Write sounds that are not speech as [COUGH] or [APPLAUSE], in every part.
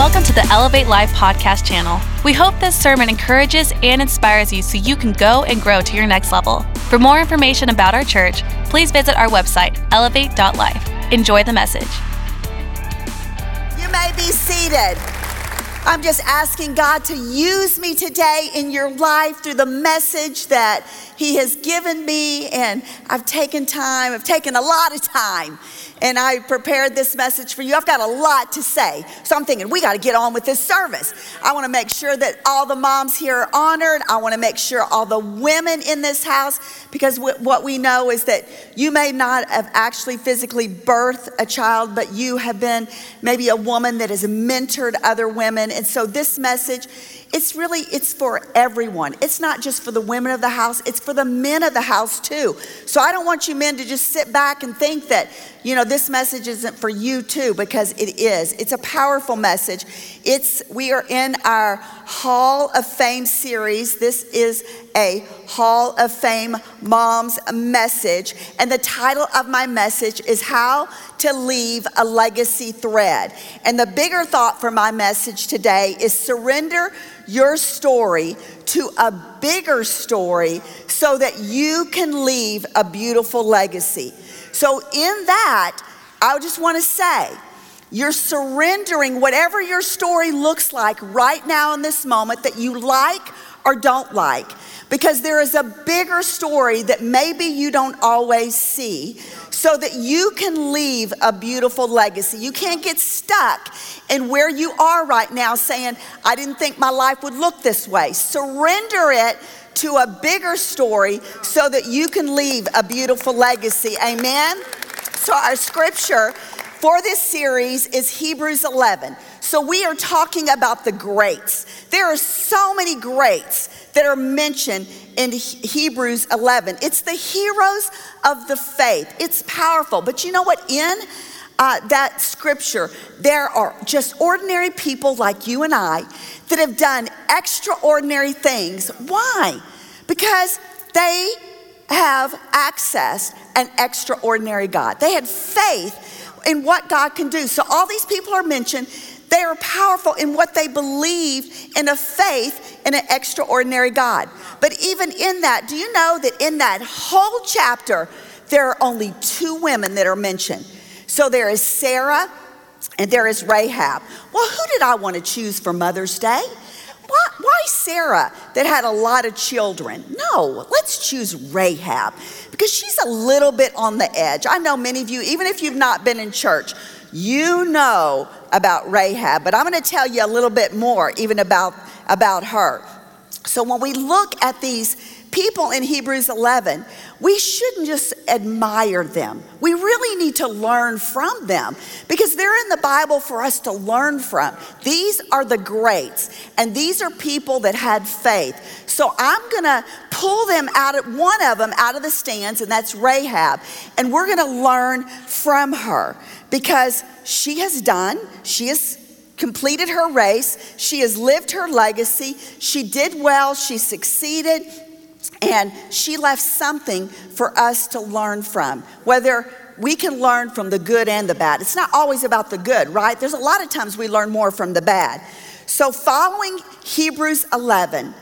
Welcome to the Elevate Life podcast channel. We hope this sermon encourages and inspires you so you can go and grow to your next level. For more information about our church, please visit our website, elevate.life. Enjoy the message. You may be seated. I'm just asking God to use me today in your life through the message that He has given me. And I've taken time, I've taken a lot of time and I prepared this message for you. I've got a lot to say. So I'm thinking, we got to get on with this service. I want to make sure that all the moms here are honored. I want to make sure all the women in this house, because what we know is that you may not have actually physically birthed a child, but you have been maybe a woman that has mentored other women. And so this message, it's really it's for everyone. It's not just for the women of the house it's for the men of the house too. So i don't want you men to just sit back and think that you know this message isn't for you too because it is. It's a powerful message. It's we are in our hall of fame series. This is a hall of fame mom's message. And the title of my message is how to leave a legacy thread. And the bigger thought for my message today is surrender your story to a bigger story so that you can leave a beautiful legacy. So, in that, I just want to say, you're surrendering whatever your story looks like right now in this moment that you like or don't like because there is a bigger story that maybe you don't always see so that you can leave a beautiful legacy. You can't get stuck in where you are right now saying, I didn't think my life would look this way. Surrender it to a bigger story so that you can leave a beautiful legacy. Amen? So, our scripture for this series is Hebrews 11. So, we are talking about the greats. There are so many greats that are mentioned in Hebrews 11. It's the heroes of the faith. It's powerful. But you know what? In uh, that scripture, there are just ordinary people like you and I that have done extraordinary things. Why? Because they have accessed an extraordinary God. They had faith in what God can do. So all these people are mentioned. They are powerful in what they believe in a faith in an extraordinary God. But even in that, do you know that in that whole chapter, there are only two women that are mentioned? So there is Sarah and there is Rahab. Well, who did I want to choose for Mother's Day? Why, why Sarah that had a lot of children? No, let's choose Rahab because she's a little bit on the edge. I know many of you, even if you've not been in church, you know about Rahab, but I'm going to tell you a little bit more even about, about her. So when we look at these people in Hebrews 11, we shouldn't just admire them. We really need to learn from them because they're in the Bible for us to learn from. These are the greats, and these are people that had faith. So I'm going to pull them out of one of them out of the stands, and that's Rahab, and we're going to learn from her because she has done, she has completed her race, she has lived her legacy, she did well, she succeeded, and she left something for us to learn from. Whether we can learn from the good and the bad. It's not always about the good, right? There's a lot of times we learn more from the bad. So, following Hebrews 11,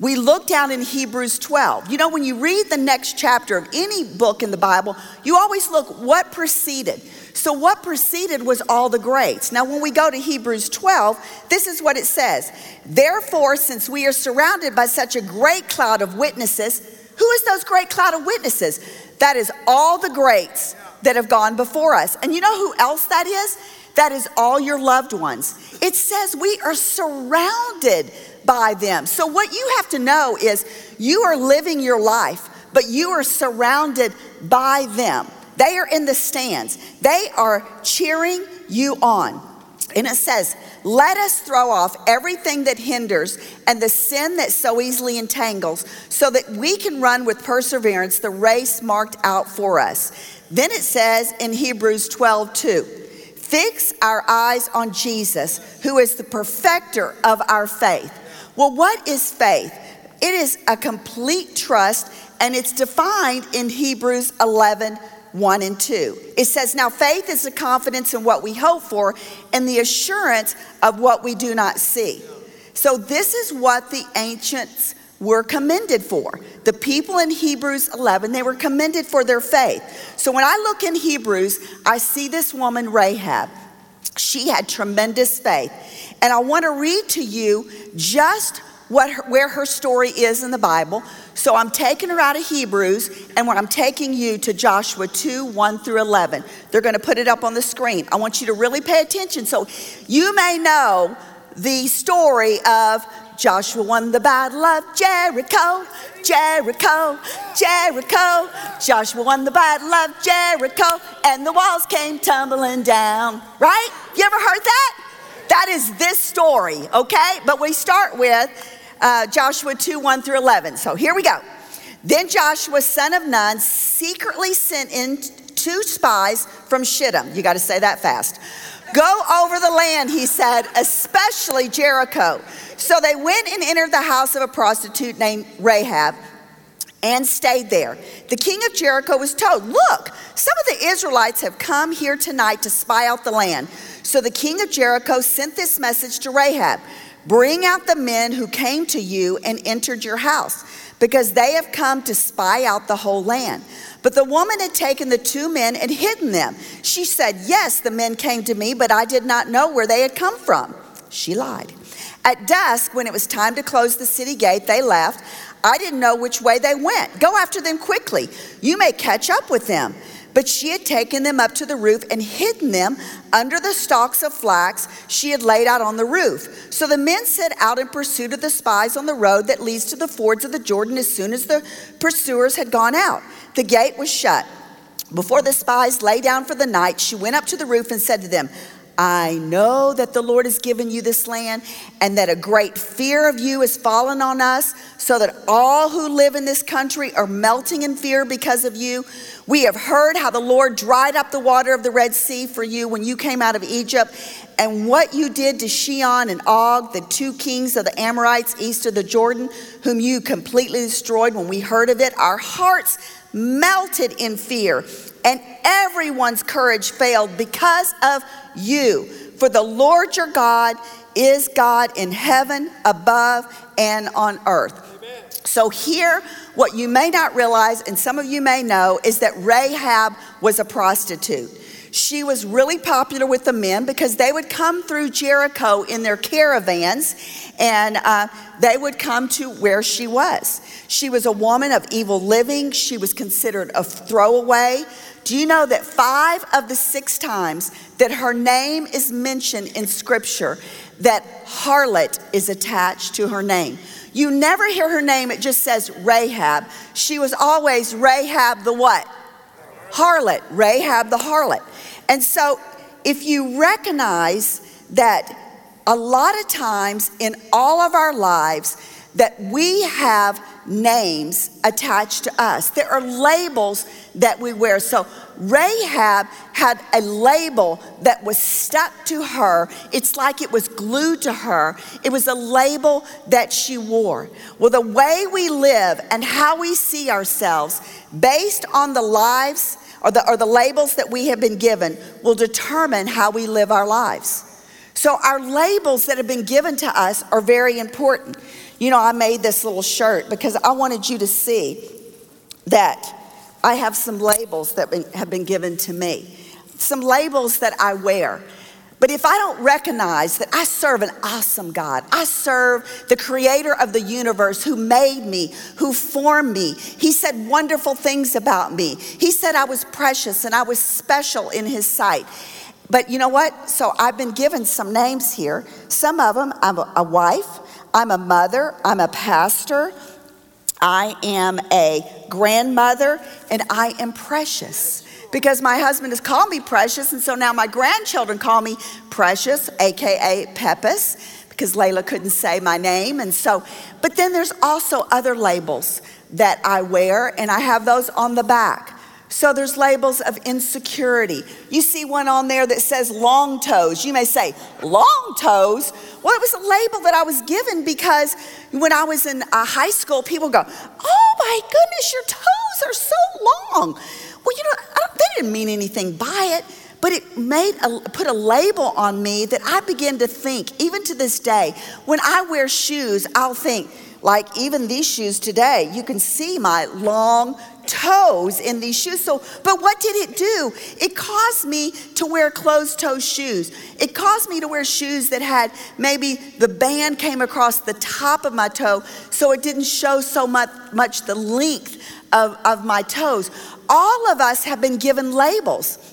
we look down in Hebrews 12. You know, when you read the next chapter of any book in the Bible, you always look what preceded. So, what preceded was all the greats. Now, when we go to Hebrews 12, this is what it says Therefore, since we are surrounded by such a great cloud of witnesses, who is those great cloud of witnesses? That is all the greats that have gone before us. And you know who else that is? That is all your loved ones. It says we are surrounded by them. So, what you have to know is you are living your life, but you are surrounded by them. They are in the stands, they are cheering you on. And it says, Let us throw off everything that hinders and the sin that so easily entangles, so that we can run with perseverance the race marked out for us. Then it says in Hebrews 12, 2, Fix our eyes on Jesus, who is the perfecter of our faith. Well, what is faith? It is a complete trust, and it's defined in Hebrews 11 1 and 2. It says, Now faith is the confidence in what we hope for and the assurance of what we do not see. So, this is what the ancients were commended for. The people in Hebrews 11, they were commended for their faith. So, when I look in Hebrews, I see this woman, Rahab. She had tremendous faith. And I want to read to you just what her, where her story is in the Bible. So I'm taking her out of Hebrews and when I'm taking you to Joshua 2 1 through 11. They're going to put it up on the screen. I want you to really pay attention so you may know the story of Joshua won the battle of Jericho, Jericho, Jericho. Joshua won the battle of Jericho, and the walls came tumbling down. Right? You ever heard that? That is this story, okay? But we start with uh, Joshua 2 1 through 11. So here we go. Then Joshua, son of Nun, secretly sent in two spies from Shittim. You got to say that fast. Go over the land, he said, especially Jericho. So they went and entered the house of a prostitute named Rahab and stayed there. The king of Jericho was told, Look, some of the Israelites have come here tonight to spy out the land. So the king of Jericho sent this message to Rahab Bring out the men who came to you and entered your house, because they have come to spy out the whole land. But the woman had taken the two men and hidden them. She said, Yes, the men came to me, but I did not know where they had come from. She lied. At dusk, when it was time to close the city gate, they left. I didn't know which way they went. Go after them quickly. You may catch up with them. But she had taken them up to the roof and hidden them under the stalks of flax she had laid out on the roof. So the men set out in pursuit of the spies on the road that leads to the fords of the Jordan as soon as the pursuers had gone out. The gate was shut. Before the spies lay down for the night, she went up to the roof and said to them, I know that the Lord has given you this land and that a great fear of you has fallen on us, so that all who live in this country are melting in fear because of you. We have heard how the Lord dried up the water of the Red Sea for you when you came out of Egypt, and what you did to Sihon and Og, the two kings of the Amorites east of the Jordan, whom you completely destroyed when we heard of it. Our hearts melted in fear, and everyone's courage failed because of you. For the Lord your God is God in heaven, above, and on earth. So, here, what you may not realize, and some of you may know, is that Rahab was a prostitute. She was really popular with the men because they would come through Jericho in their caravans and uh, they would come to where she was. She was a woman of evil living, she was considered a throwaway. Do you know that five of the six times that her name is mentioned in scripture, that harlot is attached to her name? You never hear her name, it just says Rahab. She was always Rahab the what? Harlot, Rahab the harlot. And so if you recognize that a lot of times in all of our lives that we have names attached to us. There are labels that we wear. So Rahab had a label that was stuck to her. It's like it was glued to her. It was a label that she wore. Well, the way we live and how we see ourselves based on the lives or the, or the labels that we have been given will determine how we live our lives. So, our labels that have been given to us are very important. You know, I made this little shirt because I wanted you to see that I have some labels that have been given to me, some labels that I wear. But if I don't recognize that I serve an awesome God, I serve the creator of the universe who made me, who formed me. He said wonderful things about me. He said I was precious and I was special in his sight. But you know what? So I've been given some names here. Some of them, I'm a wife, I'm a mother, I'm a pastor, I am a grandmother, and I am precious because my husband has called me precious, and so now my grandchildren call me precious, aka Peppus, because Layla couldn't say my name. And so, but then there's also other labels that I wear, and I have those on the back. So there's labels of insecurity. You see one on there that says long toes. You may say, long toes? Well, it was a label that I was given because when I was in uh, high school, people go, oh my goodness, your toes are so long. Well, you know, they didn't mean anything by it, but it made a, put a label on me that I begin to think, even to this day, when I wear shoes, I'll think, like even these shoes today, you can see my long toes in these shoes. So, but what did it do? It caused me to wear closed toe shoes. It caused me to wear shoes that had maybe the band came across the top of my toe so it didn't show so much, much the length of, of my toes. All of us have been given labels.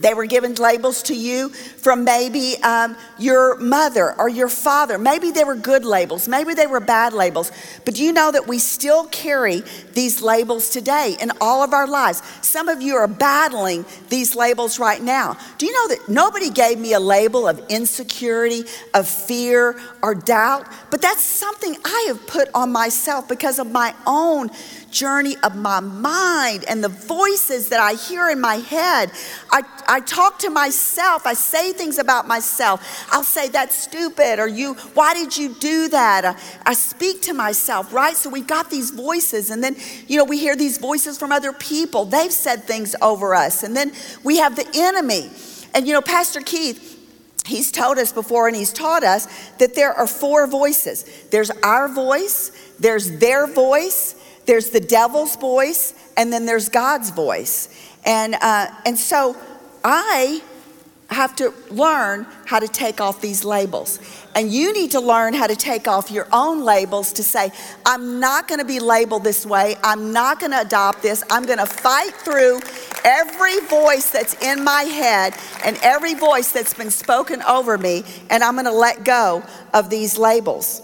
They were given labels to you from maybe um, your mother or your father. Maybe they were good labels, maybe they were bad labels. But do you know that we still carry these labels today in all of our lives? Some of you are battling these labels right now. Do you know that nobody gave me a label of insecurity, of fear, or doubt? But that's something I have put on myself because of my own journey of my mind and the voices that I hear in my head. I, I talk to myself. I say things about myself. I'll say, that's stupid, or you, why did you do that? I, I speak to myself, right? So we've got these voices, and then, you know, we hear these voices from other people. They've said things over us. And then we have the enemy. And, you know, Pastor Keith, He's told us before and he's taught us that there are four voices there's our voice, there's their voice, there's the devil's voice, and then there's God's voice. And, uh, and so I have to learn how to take off these labels. And you need to learn how to take off your own labels to say, I'm not gonna be labeled this way. I'm not gonna adopt this. I'm gonna fight through every voice that's in my head and every voice that's been spoken over me, and I'm gonna let go of these labels.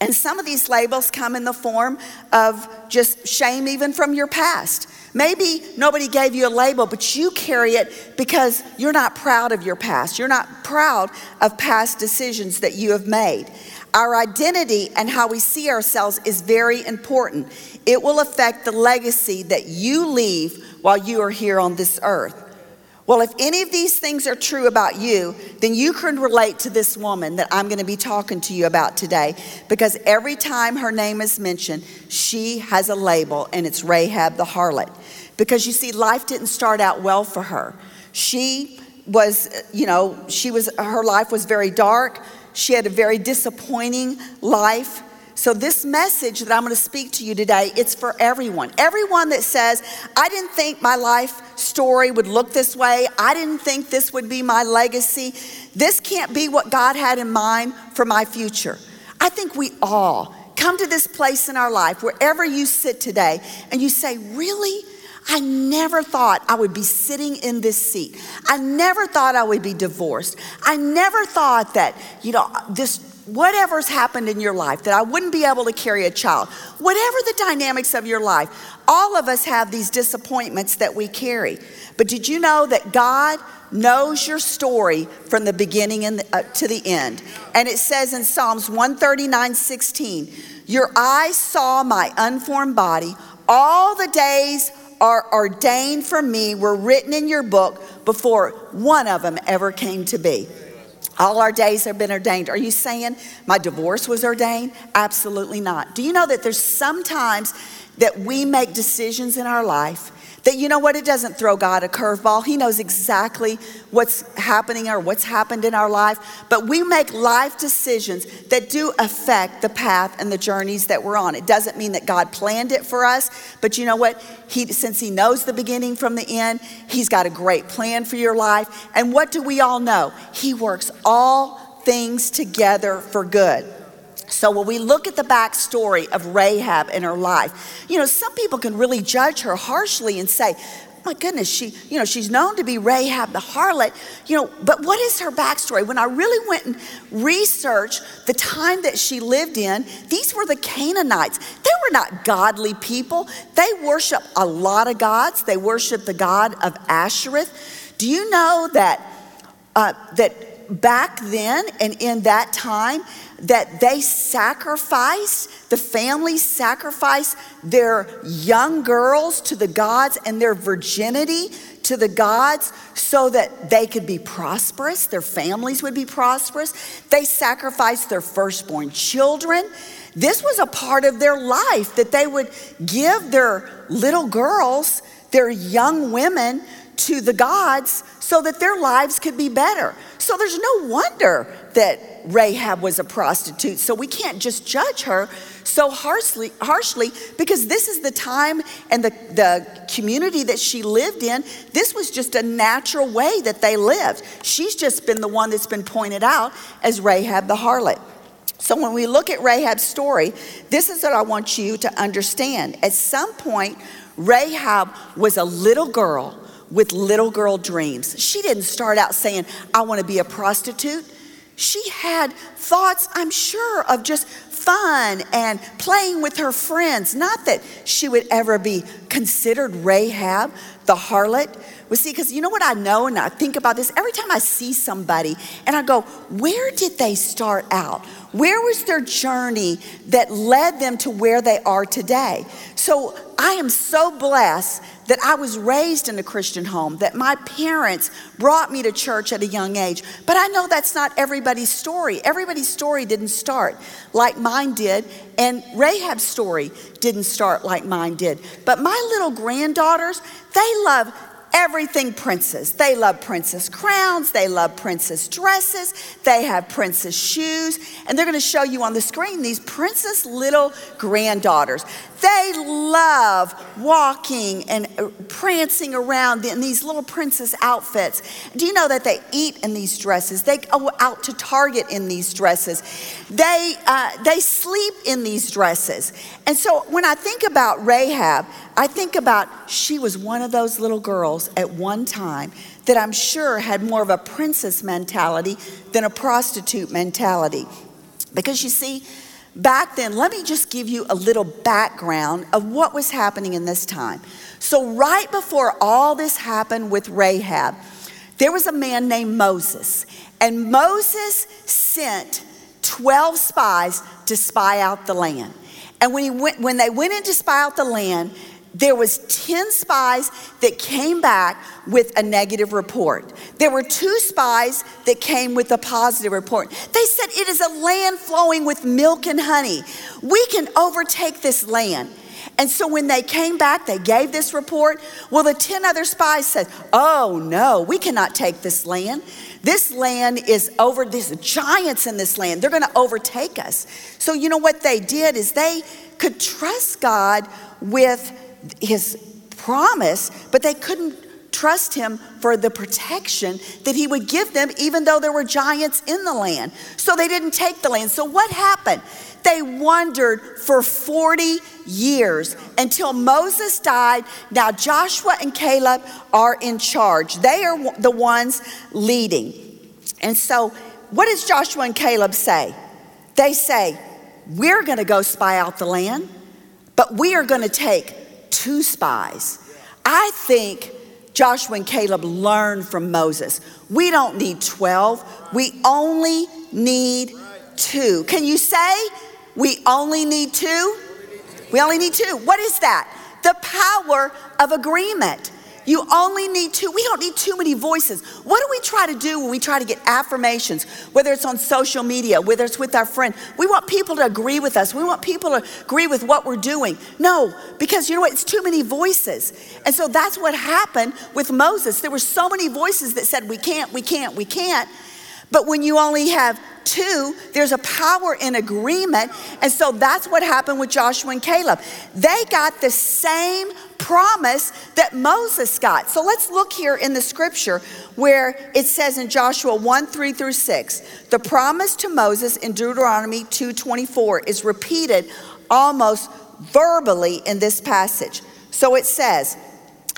And some of these labels come in the form of just shame, even from your past. Maybe nobody gave you a label, but you carry it because you're not proud of your past. You're not proud of past decisions that you have made. Our identity and how we see ourselves is very important. It will affect the legacy that you leave while you are here on this earth. Well, if any of these things are true about you, then you can relate to this woman that I'm going to be talking to you about today because every time her name is mentioned, she has a label and it's Rahab the harlot. Because you see, life didn't start out well for her. She was, you know, she was, her life was very dark. She had a very disappointing life. So this message that I'm going to speak to you today, it's for everyone. Everyone that says, I didn't think my life story would look this way. I didn't think this would be my legacy. This can't be what God had in mind for my future. I think we all come to this place in our life, wherever you sit today, and you say, Really? I never thought I would be sitting in this seat. I never thought I would be divorced. I never thought that, you know, this whatever's happened in your life, that I wouldn't be able to carry a child, whatever the dynamics of your life, all of us have these disappointments that we carry. But did you know that God knows your story from the beginning and uh, to the end? And it says in Psalms 139 16, Your eyes saw my unformed body, all the days are ordained for me were written in your book before one of them ever came to be. All our days have been ordained. Are you saying my divorce was ordained? Absolutely not. Do you know that there's sometimes that we make decisions in our life that you know what? It doesn't throw God a curveball. He knows exactly what's happening or what's happened in our life. But we make life decisions that do affect the path and the journeys that we're on. It doesn't mean that God planned it for us, but you know what? He, since He knows the beginning from the end, He's got a great plan for your life. And what do we all know? He works all things together for good. So when we look at the backstory of Rahab and her life, you know, some people can really judge her harshly and say, my goodness, she, you know, she's known to be Rahab the harlot, you know, but what is her backstory? When I really went and researched the time that she lived in, these were the Canaanites. They were not godly people. They worship a lot of gods. They worship the god of Ashereth. Do you know that uh, that back then and in that time, that they sacrifice, the families sacrifice their young girls to the gods and their virginity to the gods so that they could be prosperous, their families would be prosperous. They sacrificed their firstborn children. This was a part of their life that they would give their little girls their young women to the gods so that their lives could be better. So there's no wonder that Rahab was a prostitute. So we can't just judge her so harshly, harshly because this is the time and the, the community that she lived in. This was just a natural way that they lived. She's just been the one that's been pointed out as Rahab the harlot. So when we look at Rahab's story, this is what I want you to understand. At some point, Rahab was a little girl with little girl dreams. She didn't start out saying, I want to be a prostitute. She had thoughts, I'm sure, of just fun and playing with her friends. Not that she would ever be considered Rahab, the harlot. Well, see, because you know what I know, and I think about this every time I see somebody, and I go, where did they start out? Where was their journey that led them to where they are today? So I am so blessed that I was raised in a Christian home, that my parents brought me to church at a young age. But I know that's not everybody's story. Everybody's story didn't start like mine did, and Rahab's story didn't start like mine did. But my little granddaughters, they love everything princess. They love princess crowns, they love princess dresses, they have princess shoes, and they're going to show you on the screen these princess little granddaughters. They love walking and prancing around in these little princess outfits. Do you know that they eat in these dresses? They go out to Target in these dresses. They, uh, they sleep in these dresses. And so when I think about Rahab, I think about she was one of those little girls at one time that I'm sure had more of a princess mentality than a prostitute mentality. Because you see, back then, let me just give you a little background of what was happening in this time. So, right before all this happened with Rahab, there was a man named Moses, and Moses sent 12 spies to spy out the land. And when, he went, when they went in to spy out the land, there was 10 spies that came back with a negative report. There were two spies that came with a positive report. They said it is a land flowing with milk and honey. We can overtake this land. And so when they came back, they gave this report. Well, the 10 other spies said, Oh no, we cannot take this land. This land is over, there's giants in this land. They're gonna overtake us. So, you know what they did is they could trust God with his promise, but they couldn't trust him for the protection that he would give them, even though there were giants in the land. So they didn't take the land. So what happened? They wandered for 40 years until Moses died. Now Joshua and Caleb are in charge, they are the ones leading. And so, what does Joshua and Caleb say? They say, We're going to go spy out the land, but we are going to take two spies. I think Joshua and Caleb learned from Moses. We don't need 12, we only need two. Can you say we only need two? We only need two. What is that? The power of agreement. You only need two. We don't need too many voices. What do we try to do when we try to get affirmations, whether it's on social media, whether it's with our friend? We want people to agree with us. We want people to agree with what we're doing. No, because you know what? It's too many voices. And so that's what happened with Moses. There were so many voices that said, we can't, we can't, we can't. But when you only have two, there's a power in agreement. And so that's what happened with Joshua and Caleb. They got the same promise that Moses got. So let's look here in the scripture where it says in Joshua 1 3 through 6, the promise to Moses in Deuteronomy 2:24 is repeated almost verbally in this passage. So it says,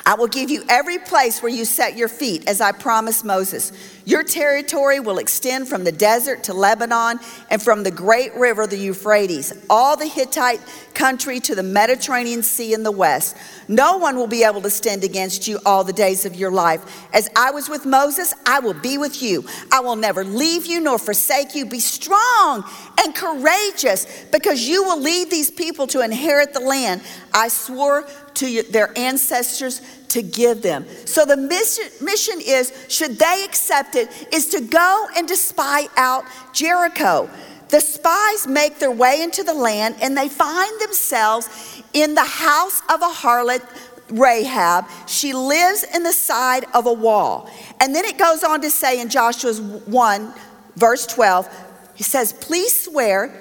I will give you every place where you set your feet, as I promised Moses. Your territory will extend from the desert to Lebanon and from the great river, the Euphrates, all the Hittite country to the Mediterranean Sea in the west. No one will be able to stand against you all the days of your life. As I was with Moses, I will be with you. I will never leave you nor forsake you. Be strong and courageous because you will lead these people to inherit the land I swore to their ancestors to give them. So the mission, is, should they accept it, is to go and to spy out Jericho. The spies make their way into the land and they find themselves in the house of a harlot Rahab, she lives in the side of a wall. And then it goes on to say in Joshua 1, verse 12, he says, Please swear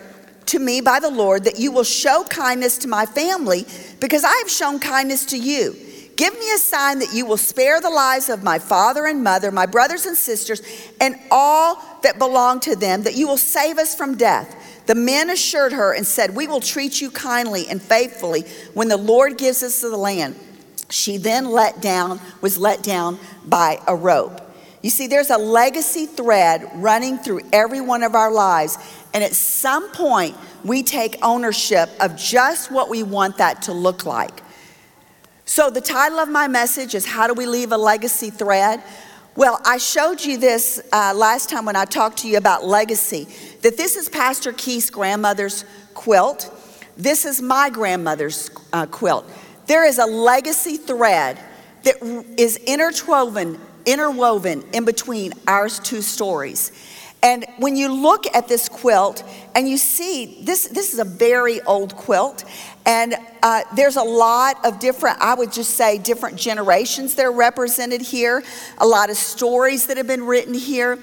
to me by the Lord that you will show kindness to my family because I have shown kindness to you. Give me a sign that you will spare the lives of my father and mother, my brothers and sisters, and all that belong to them, that you will save us from death. The men assured her and said, We will treat you kindly and faithfully when the Lord gives us the land. She then let down, was let down by a rope. You see, there's a legacy thread running through every one of our lives. And at some point, we take ownership of just what we want that to look like. So, the title of my message is How Do We Leave a Legacy Thread? Well, I showed you this uh, last time when I talked to you about legacy, that this is Pastor Keith's grandmother's quilt. This is my grandmother's uh, quilt. There is a legacy thread that is interwoven, interwoven in between our two stories. And when you look at this quilt and you see this, this is a very old quilt, and uh, there's a lot of different, I would just say, different generations that are represented here, a lot of stories that have been written here.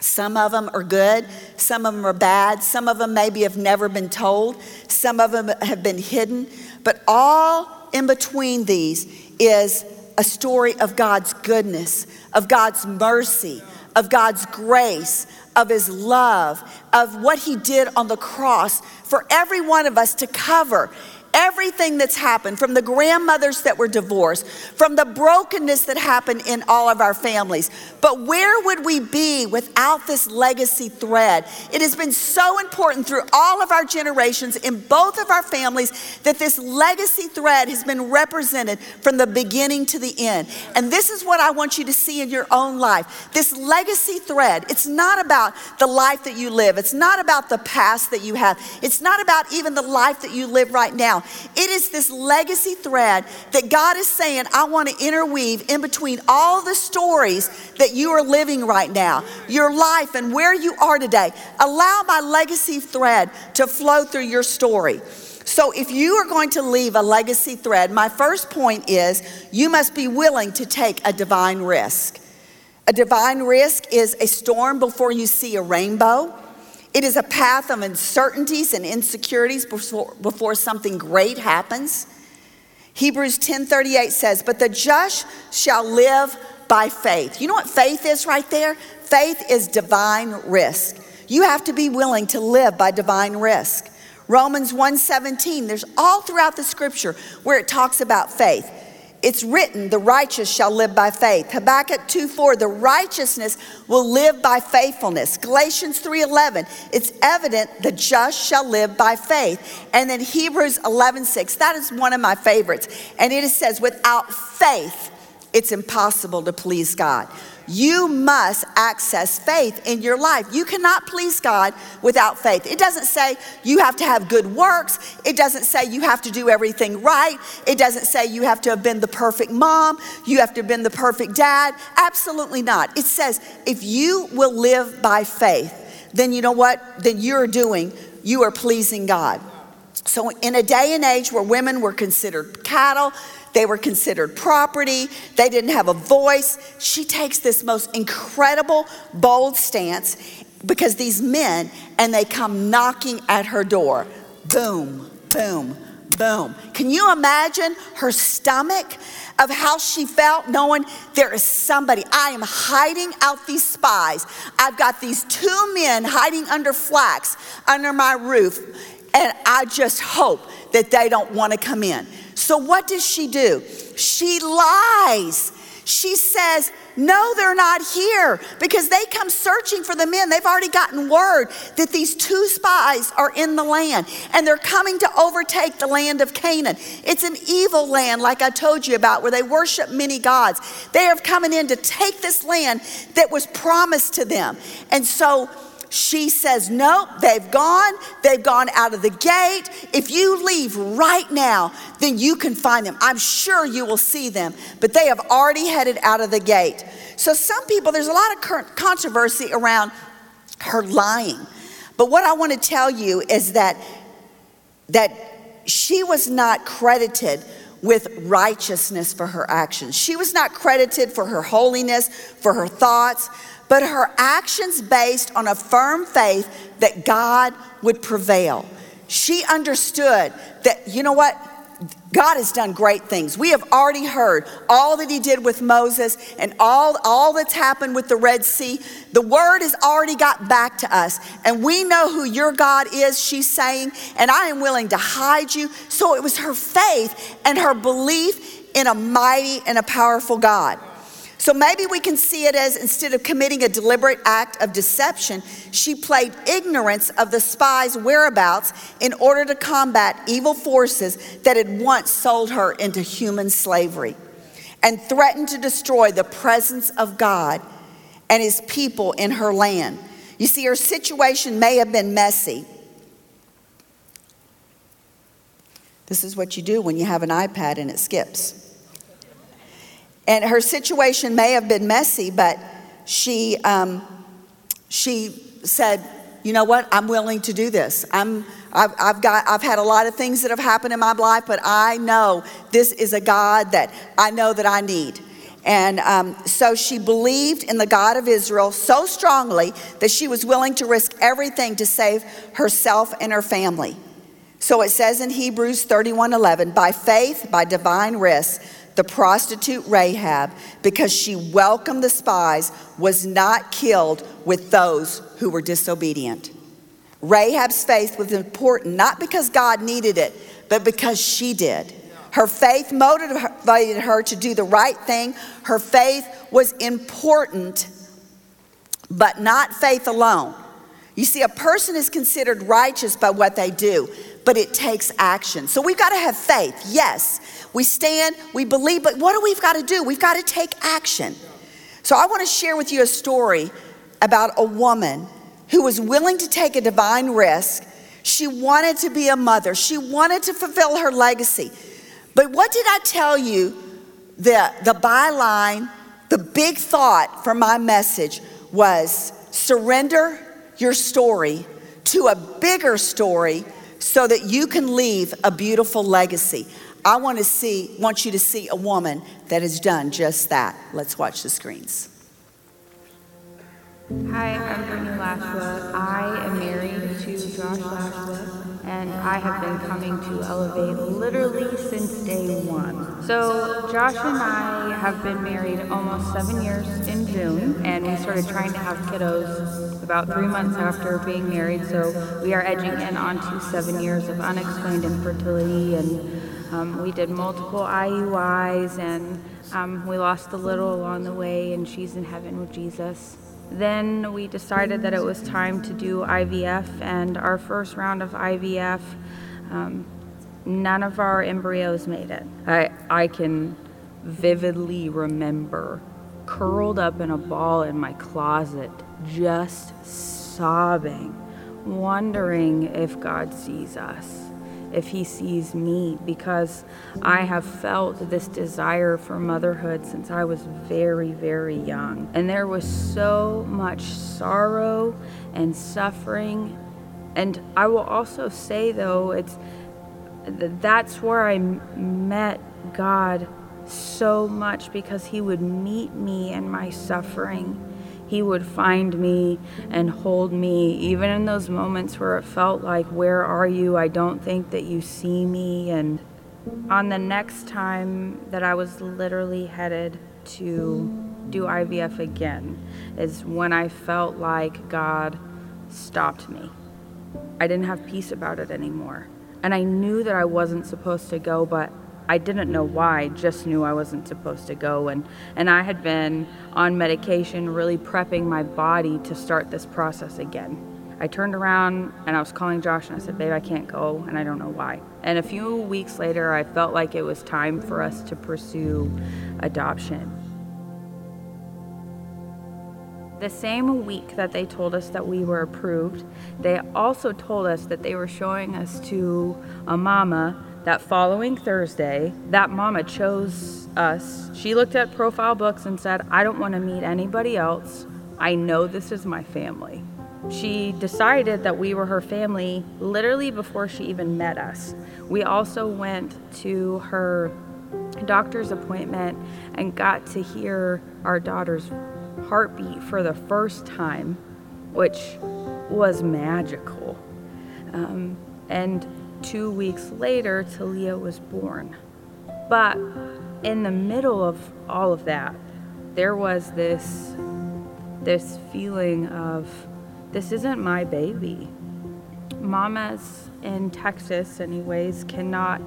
Some of them are good, some of them are bad, some of them maybe have never been told, some of them have been hidden. But all in between these is a story of God's goodness, of God's mercy, of God's grace, of his love, of what he did on the cross for every one of us to cover everything that's happened from the grandmothers that were divorced, from the brokenness that happened in all of our families. But where would we be without this legacy thread? It has been so important through all of our generations in both of our families that this legacy thread has been represented from the beginning to the end. And this is what I want you to see in your own life. This legacy thread, it's not about the life that you live, it's not about the past that you have, it's not about even the life that you live right now. It is this legacy thread that God is saying, I want to interweave in between all the stories that you are living right now, your life and where you are today. Allow my legacy thread to flow through your story. So, if you are going to leave a legacy thread, my first point is you must be willing to take a divine risk. A divine risk is a storm before you see a rainbow. It is a path of uncertainties and insecurities before, before something great happens. Hebrews 10:38 says, "But the just shall live by faith." You know what faith is right there? Faith is divine risk. You have to be willing to live by divine risk. Romans 1:17, there's all throughout the scripture where it talks about faith it's written, the righteous shall live by faith. Habakkuk 2 4, the righteousness will live by faithfulness. Galatians 3 11, it's evident the just shall live by faith. And then Hebrews 11 6, that is one of my favorites. And it says, without faith, it's impossible to please God. You must access faith in your life. You cannot please God without faith. It doesn't say you have to have good works. It doesn't say you have to do everything right. It doesn't say you have to have been the perfect mom. You have to have been the perfect dad. Absolutely not. It says if you will live by faith, then you know what? Then you're doing, you are pleasing God. So, in a day and age where women were considered cattle, they were considered property. They didn't have a voice. She takes this most incredible, bold stance because these men, and they come knocking at her door. Boom, boom, boom. Can you imagine her stomach of how she felt knowing there is somebody? I am hiding out these spies. I've got these two men hiding under flax under my roof, and I just hope that they don't want to come in. So, what does she do? She lies. She says, No, they're not here because they come searching for the men. They've already gotten word that these two spies are in the land and they're coming to overtake the land of Canaan. It's an evil land, like I told you about, where they worship many gods. They are coming in to take this land that was promised to them. And so, she says, Nope, they've gone. They've gone out of the gate. If you leave right now, then you can find them. I'm sure you will see them, but they have already headed out of the gate. So, some people, there's a lot of controversy around her lying. But what I want to tell you is that, that she was not credited with righteousness for her actions. She was not credited for her holiness, for her thoughts, but her actions based on a firm faith that God would prevail. She understood that, you know what? God has done great things. We have already heard all that He did with Moses and all, all that's happened with the Red Sea. The word has already got back to us, and we know who your God is, she's saying, and I am willing to hide you. So it was her faith and her belief in a mighty and a powerful God. So maybe we can see it as instead of committing a deliberate act of deception, she played ignorance of the spy's whereabouts in order to combat evil forces that had once sold her into human slavery and threatened to destroy the presence of God and his people in her land. You see, her situation may have been messy. This is what you do when you have an iPad and it skips. And her situation may have been messy, but she, um, she said, you know what? I'm willing to do this. I'm, I've, I've, got, I've had a lot of things that have happened in my life, but I know this is a God that I know that I need. And um, so she believed in the God of Israel so strongly that she was willing to risk everything to save herself and her family. So it says in Hebrews 31 11, by faith, by divine risk, the prostitute Rahab, because she welcomed the spies, was not killed with those who were disobedient. Rahab's faith was important not because God needed it, but because she did. Her faith motivated her to do the right thing. Her faith was important, but not faith alone. You see, a person is considered righteous by what they do, but it takes action. So we've got to have faith, yes. We stand, we believe, but what do we've got to do? We've got to take action. So I want to share with you a story about a woman who was willing to take a divine risk. She wanted to be a mother, she wanted to fulfill her legacy. But what did I tell you? The, the byline, the big thought for my message was surrender your story to a bigger story so that you can leave a beautiful legacy. I want to see want you to see a woman that has done just that. Let's watch the screens. Hi, I'm Brittany Lashua. I am married to Josh Lashua and I have been coming to Elevate literally since day one. So, Josh and I have been married almost seven years in June, and we started trying to have kiddos about three months after being married. So, we are edging in onto seven years of unexplained infertility, and um, we did multiple IUIs, and um, we lost a little along the way, and she's in heaven with Jesus. Then we decided that it was time to do IVF, and our first round of IVF, um, none of our embryos made it. I, I can vividly remember curled up in a ball in my closet, just sobbing, wondering if God sees us if he sees me because I have felt this desire for motherhood since I was very, very young. And there was so much sorrow and suffering. And I will also say, though, it's that's where I met God so much because he would meet me in my suffering he would find me and hold me, even in those moments where it felt like, Where are you? I don't think that you see me. And on the next time that I was literally headed to do IVF again, is when I felt like God stopped me. I didn't have peace about it anymore. And I knew that I wasn't supposed to go, but I didn't know why, just knew I wasn't supposed to go. And, and I had been on medication, really prepping my body to start this process again. I turned around and I was calling Josh and I said, Babe, I can't go, and I don't know why. And a few weeks later, I felt like it was time for us to pursue adoption. The same week that they told us that we were approved, they also told us that they were showing us to a mama that following Thursday, that mama chose us. She looked at profile books and said, I don't want to meet anybody else. I know this is my family. She decided that we were her family literally before she even met us. We also went to her doctor's appointment and got to hear our daughter's heartbeat for the first time, which was magical. Um, and two weeks later, Talia was born. But in the middle of all of that, there was this this feeling of this isn't my baby. Mamas in Texas, anyways, cannot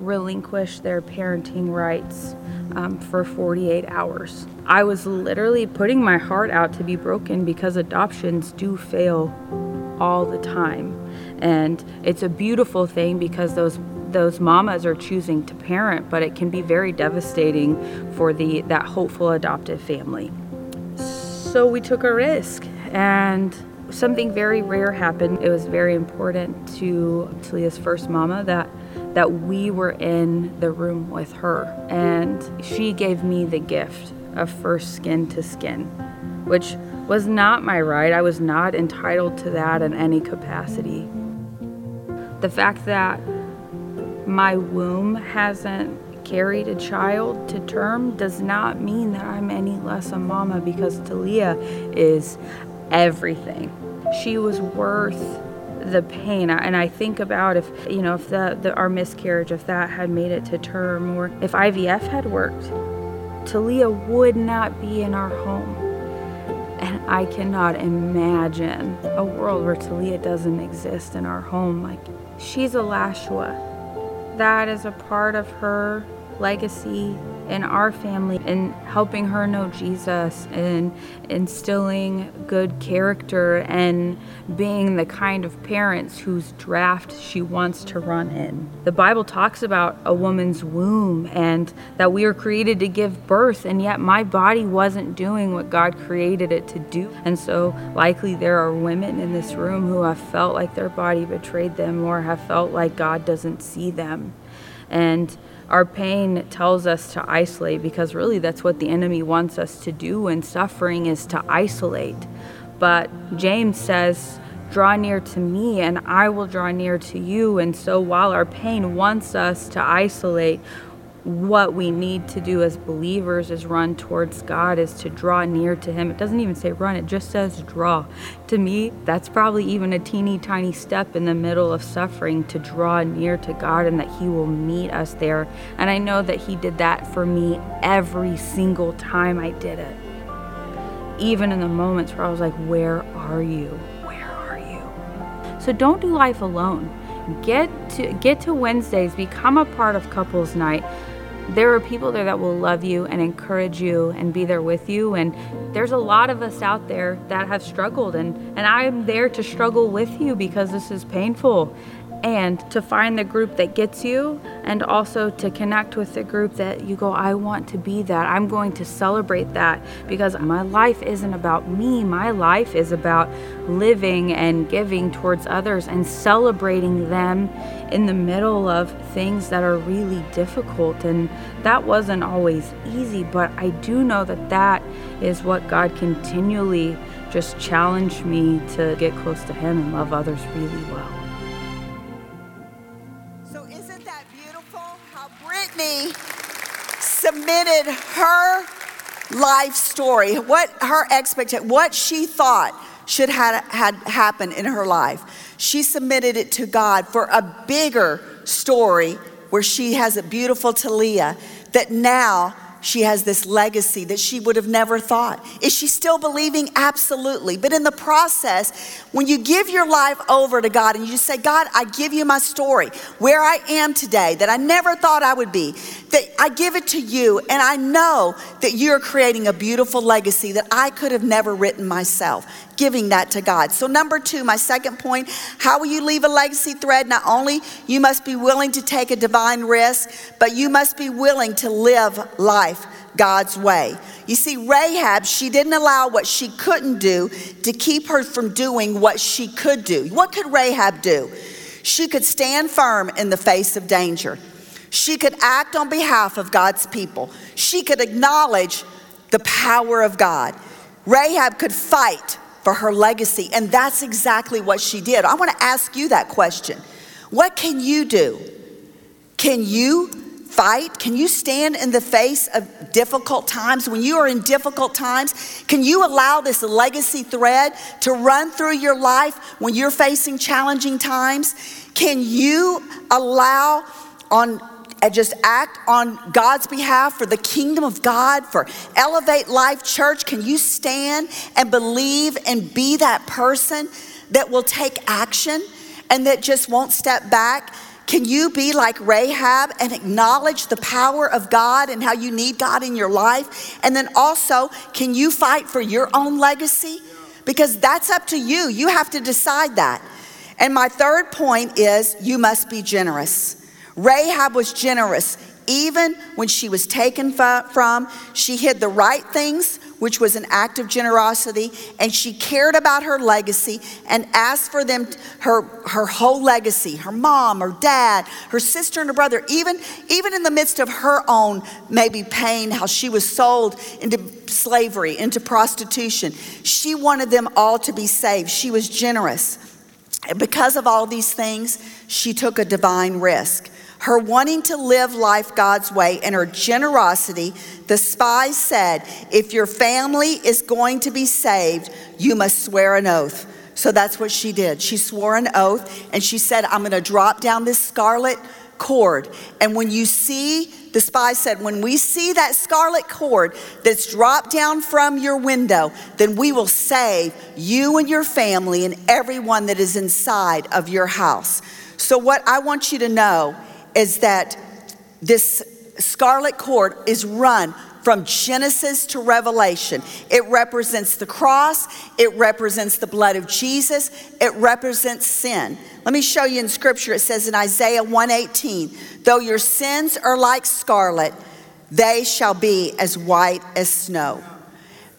relinquish their parenting rights um, for 48 hours. I was literally putting my heart out to be broken because adoptions do fail all the time. And it's a beautiful thing because those those mamas are choosing to parent, but it can be very devastating for the that hopeful adoptive family. So we took a risk and something very rare happened. It was very important to Talia's first mama that that we were in the room with her and she gave me the gift of first skin to skin, which was not my right. I was not entitled to that in any capacity. The fact that my womb hasn't carried a child to term does not mean that I'm any less a mama because Talia is everything. She was worth the pain and i think about if you know if the, the, our miscarriage if that had made it to term or if ivf had worked talia would not be in our home and i cannot imagine a world where talia doesn't exist in our home. Like she's a lashua that is a part of her legacy in our family and helping her know Jesus and instilling good character and being the kind of parents whose draft she wants to run in. The Bible talks about a woman's womb and that we are created to give birth, and yet my body wasn't doing what God created it to do. And so, likely, there are women in this room who have felt like their body betrayed them or have felt like God doesn't see them. And our pain tells us to isolate because really that's what the enemy wants us to do, and suffering is to isolate. But James says, Draw near to me, and I will draw near to you. And so, while our pain wants us to isolate, what we need to do as believers is run towards God, is to draw near to Him. It doesn't even say run, it just says draw. To me, that's probably even a teeny tiny step in the middle of suffering to draw near to God and that He will meet us there. And I know that He did that for me every single time I did it. Even in the moments where I was like, Where are you? Where are you? So don't do life alone. Get to get to Wednesdays, become a part of couples night there are people there that will love you and encourage you and be there with you and there's a lot of us out there that have struggled and and I'm there to struggle with you because this is painful and to find the group that gets you and also to connect with the group that you go I want to be that. I'm going to celebrate that because my life isn't about me. My life is about living and giving towards others and celebrating them in the middle of things that are really difficult. And that wasn't always easy but I do know that that is what God continually just challenged me to get close to him and love others really well submitted her life story, what her expectation, what she thought should have had happened in her life. She submitted it to God for a bigger story where she has a beautiful Talia that now she has this legacy that she would have never thought. Is she still believing? Absolutely. But in the process, when you give your life over to God and you just say, God, I give you my story, where I am today, that I never thought I would be, that I give it to you, and I know that you're creating a beautiful legacy that I could have never written myself giving that to God. So number 2, my second point, how will you leave a legacy thread? Not only you must be willing to take a divine risk, but you must be willing to live life God's way. You see, Rahab, she didn't allow what she couldn't do to keep her from doing what she could do. What could Rahab do? She could stand firm in the face of danger. She could act on behalf of God's people. She could acknowledge the power of God. Rahab could fight for her legacy. And that's exactly what she did. I want to ask you that question. What can you do? Can you fight? Can you stand in the face of difficult times? When you are in difficult times, can you allow this legacy thread to run through your life when you're facing challenging times? Can you allow on just act on God's behalf for the kingdom of God, for Elevate Life Church? Can you stand and believe and be that person that will take action and that just won't step back? Can you be like Rahab and acknowledge the power of God and how you need God in your life? And then also, can you fight for your own legacy? Because that's up to you. You have to decide that. And my third point is you must be generous. Rahab was generous. Even when she was taken from, she hid the right things which was an act of generosity, and she cared about her legacy and asked for them, her, her whole legacy, her mom, her dad, her sister and her brother, even, even in the midst of her own maybe pain, how she was sold into slavery, into prostitution. She wanted them all to be saved. She was generous. And because of all these things, she took a divine risk her wanting to live life God's way, and her generosity, the spies said, If your family is going to be saved, you must swear an oath. So that's what she did. She swore an oath and she said, I'm going to drop down this scarlet cord. And when you see, the spy said, when we see that scarlet cord that's dropped down from your window, then we will save you and your family and everyone that is inside of your house. So, what I want you to know is that this scarlet cord is run from Genesis to Revelation. It represents the cross, it represents the blood of Jesus, it represents sin. Let me show you in scripture it says in Isaiah 118, though your sins are like scarlet, they shall be as white as snow.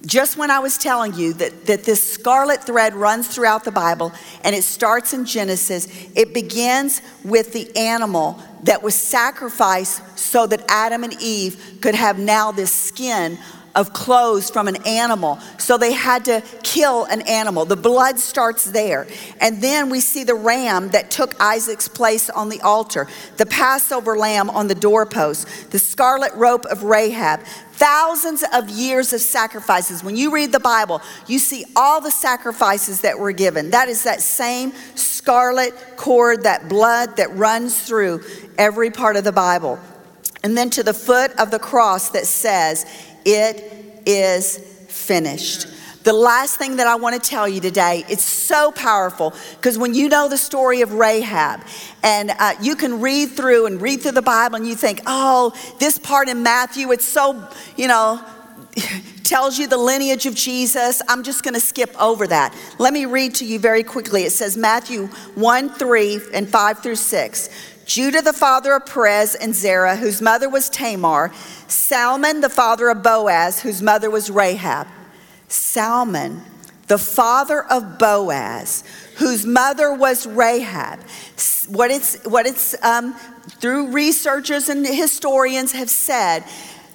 Just when I was telling you that, that this scarlet thread runs throughout the Bible and it starts in Genesis, it begins with the animal that was sacrificed so that Adam and Eve could have now this skin of clothes from an animal. So they had to kill an animal. The blood starts there. And then we see the ram that took Isaac's place on the altar, the Passover lamb on the doorpost, the scarlet rope of Rahab. Thousands of years of sacrifices. When you read the Bible, you see all the sacrifices that were given. That is that same scarlet cord, that blood that runs through every part of the Bible. And then to the foot of the cross that says, It is finished. The last thing that I want to tell you today, it's so powerful because when you know the story of Rahab and uh, you can read through and read through the Bible and you think, oh, this part in Matthew, it's so, you know, [LAUGHS] tells you the lineage of Jesus. I'm just going to skip over that. Let me read to you very quickly. It says Matthew 1 3 and 5 through 6. Judah, the father of Perez and Zerah, whose mother was Tamar, Salmon, the father of Boaz, whose mother was Rahab. Salmon, the father of Boaz, whose mother was Rahab. What it's, what it's um, through researchers and historians have said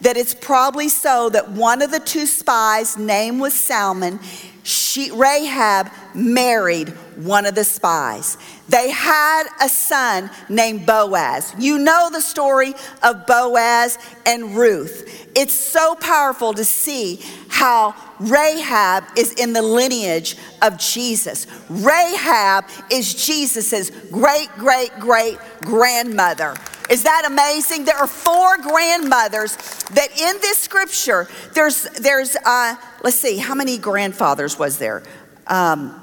that it's probably so that one of the two spies' name was Salmon. She, Rahab married one of the spies. They had a son named Boaz. You know the story of Boaz and Ruth. It's so powerful to see how Rahab is in the lineage of Jesus. Rahab is Jesus's great, great, great grandmother. Is that amazing? There are four grandmothers that in this scripture, there's, there's uh, let's see, how many grandfathers was there? Um,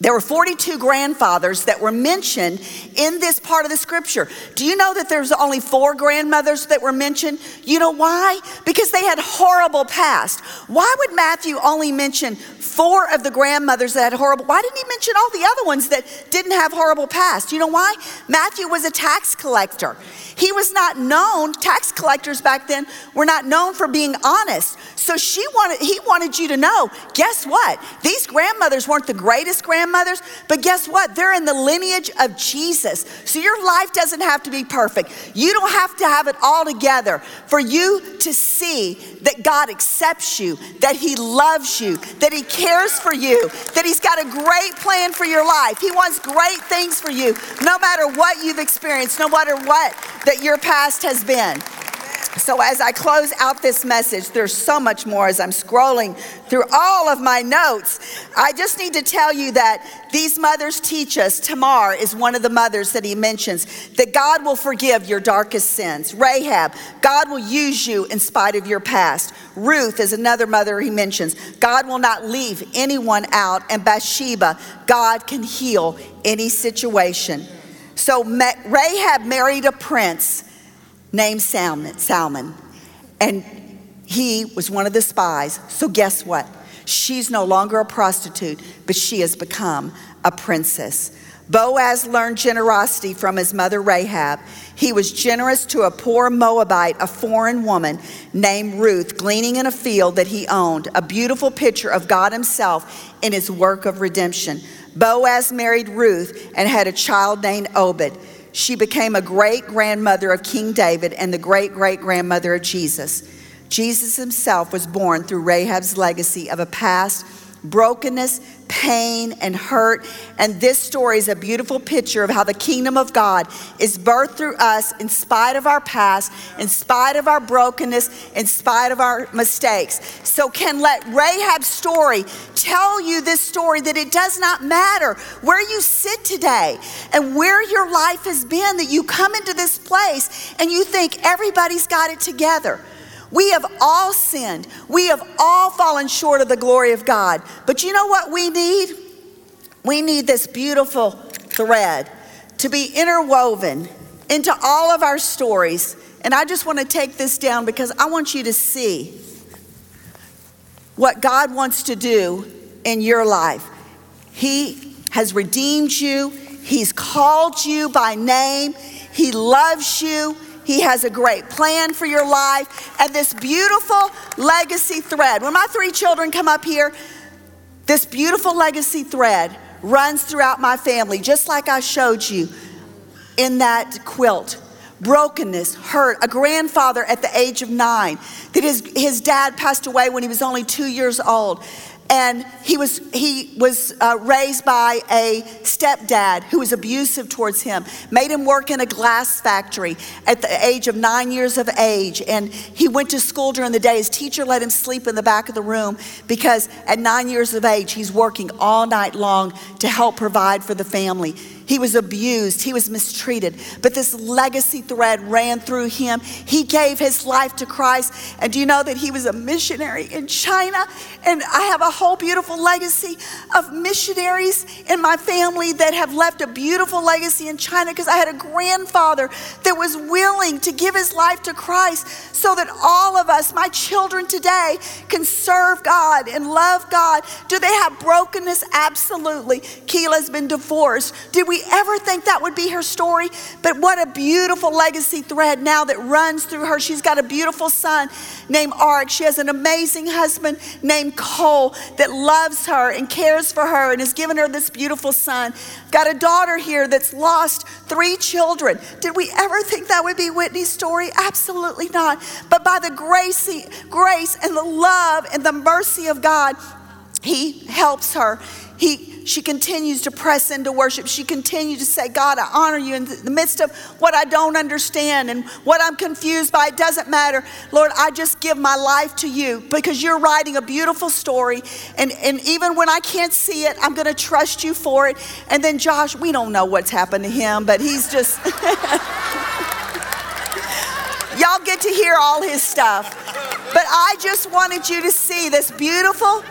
there were 42 grandfathers that were mentioned in this part of the scripture. Do you know that there's only four grandmothers that were mentioned? You know why? Because they had horrible past. Why would Matthew only mention four of the grandmothers that had horrible? Why didn't he mention all the other ones that didn't have horrible past? You know why? Matthew was a tax collector. He was not known, tax collectors back then were not known for being honest. So she wanted he wanted you to know, guess what? These grandmothers weren't the greatest grandmothers grandmothers, but guess what? They're in the lineage of Jesus. So your life doesn't have to be perfect. You don't have to have it all together for you to see that God accepts you, that He loves you, that He cares for you, that He's got a great plan for your life. He wants great things for you, no matter what you've experienced, no matter what that your past has been. So, as I close out this message, there's so much more as I'm scrolling through all of my notes. I just need to tell you that these mothers teach us. Tamar is one of the mothers that he mentions that God will forgive your darkest sins. Rahab, God will use you in spite of your past. Ruth is another mother he mentions. God will not leave anyone out. And Bathsheba, God can heal any situation. So, Rahab married a prince named Salmon, Salmon. And he was one of the spies. So guess what? She's no longer a prostitute, but she has become a princess. Boaz learned generosity from his mother Rahab. He was generous to a poor Moabite, a foreign woman named Ruth, gleaning in a field that he owned, a beautiful picture of God Himself in His work of redemption. Boaz married Ruth and had a child named Obed. She became a great grandmother of King David and the great great grandmother of Jesus. Jesus himself was born through Rahab's legacy of a past brokenness, pain, and hurt. And this story is a beautiful picture of how the kingdom of God is birthed through us in spite of our past, in spite of our brokenness, in spite of our mistakes. So, can let Rahab's story tell you this story that it does not matter where you sit today and where your life has been, that you come into this place and you think everybody's got it together. We have all sinned. We have all fallen short of the glory of God. But you know what we need? We need this beautiful thread to be interwoven into all of our stories. And I just want to take this down because I want you to see what God wants to do in your life. He has redeemed you, He's called you by name, He loves you. He has a great plan for your life and this beautiful legacy thread. When my three children come up here, this beautiful legacy thread runs throughout my family, just like I showed you in that quilt. Brokenness, hurt, a grandfather at the age of nine, that his, his dad passed away when he was only two years old and he was he was uh, raised by a stepdad who was abusive towards him made him work in a glass factory at the age of nine years of age. And he went to school during the day. His teacher let him sleep in the back of the room because at nine years of age he's working all night long to help provide for the family he was abused. He was mistreated. But this legacy thread ran through him. He gave his life to Christ. And do you know that he was a missionary in China? And I have a whole beautiful legacy of missionaries in my family that have left a beautiful legacy in China because I had a grandfather that was willing to give his life to Christ so that all of us, my children today, can serve God and love God. Do they have brokenness? Absolutely. Keela's been divorced. Did we ever think that would be her story? But what a beautiful legacy thread now that runs through her. She's got a beautiful son named Ark. She has an amazing husband named Cole that loves her and cares for her and has given her this beautiful son. Got a daughter here that's lost three children. Did we ever think that would be Whitney's story? Absolutely not. But by the grace, grace and the love and the mercy of God, he helps her. He she continues to press into worship. She continues to say, God, I honor you in the midst of what I don't understand and what I'm confused by. It doesn't matter. Lord, I just give my life to you because you're writing a beautiful story. And, and even when I can't see it, I'm going to trust you for it. And then Josh, we don't know what's happened to him, but he's just. [LAUGHS] Y'all get to hear all his stuff. But I just wanted you to see this beautiful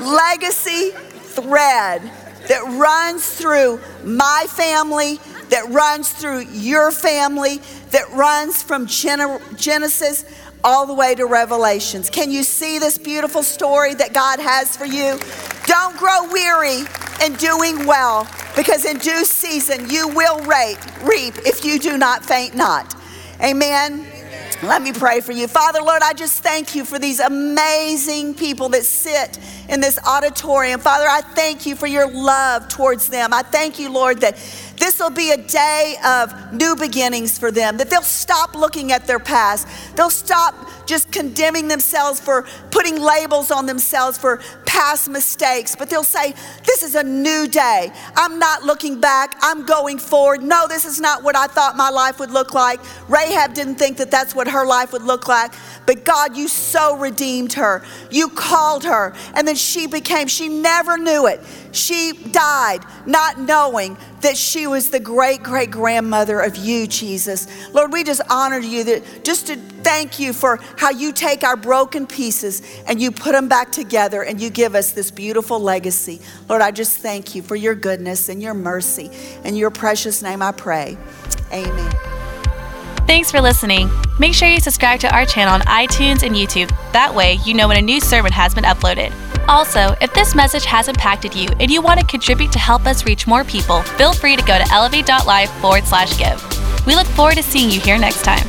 legacy thread that runs through my family, that runs through your family, that runs from Genesis all the way to Revelations. Can you see this beautiful story that God has for you? Don't grow weary in doing well, because in due season you will reap if you do not faint not. Amen. Let me pray for you. Father, Lord, I just thank you for these amazing people that sit in this auditorium. Father, I thank you for your love towards them. I thank you, Lord, that this will be a day of new beginnings for them, that they'll stop looking at their past. They'll stop just condemning themselves for putting labels on themselves for past mistakes, but they'll say, This is a new day. I'm not looking back, I'm going forward. No, this is not what I thought my life would look like. Rahab didn't think that that's what her life would look like, but God, you so redeemed her. You called her, and then she became, she never knew it. She died not knowing that she was the great great grandmother of you, Jesus. Lord, we just honor you that just to thank you for how you take our broken pieces and you put them back together and you give us this beautiful legacy. Lord, I just thank you for your goodness and your mercy. In your precious name I pray. Amen. Thanks for listening. Make sure you subscribe to our channel on iTunes and YouTube. That way, you know when a new sermon has been uploaded. Also, if this message has impacted you and you want to contribute to help us reach more people, feel free to go to elevate.life forward slash give. We look forward to seeing you here next time.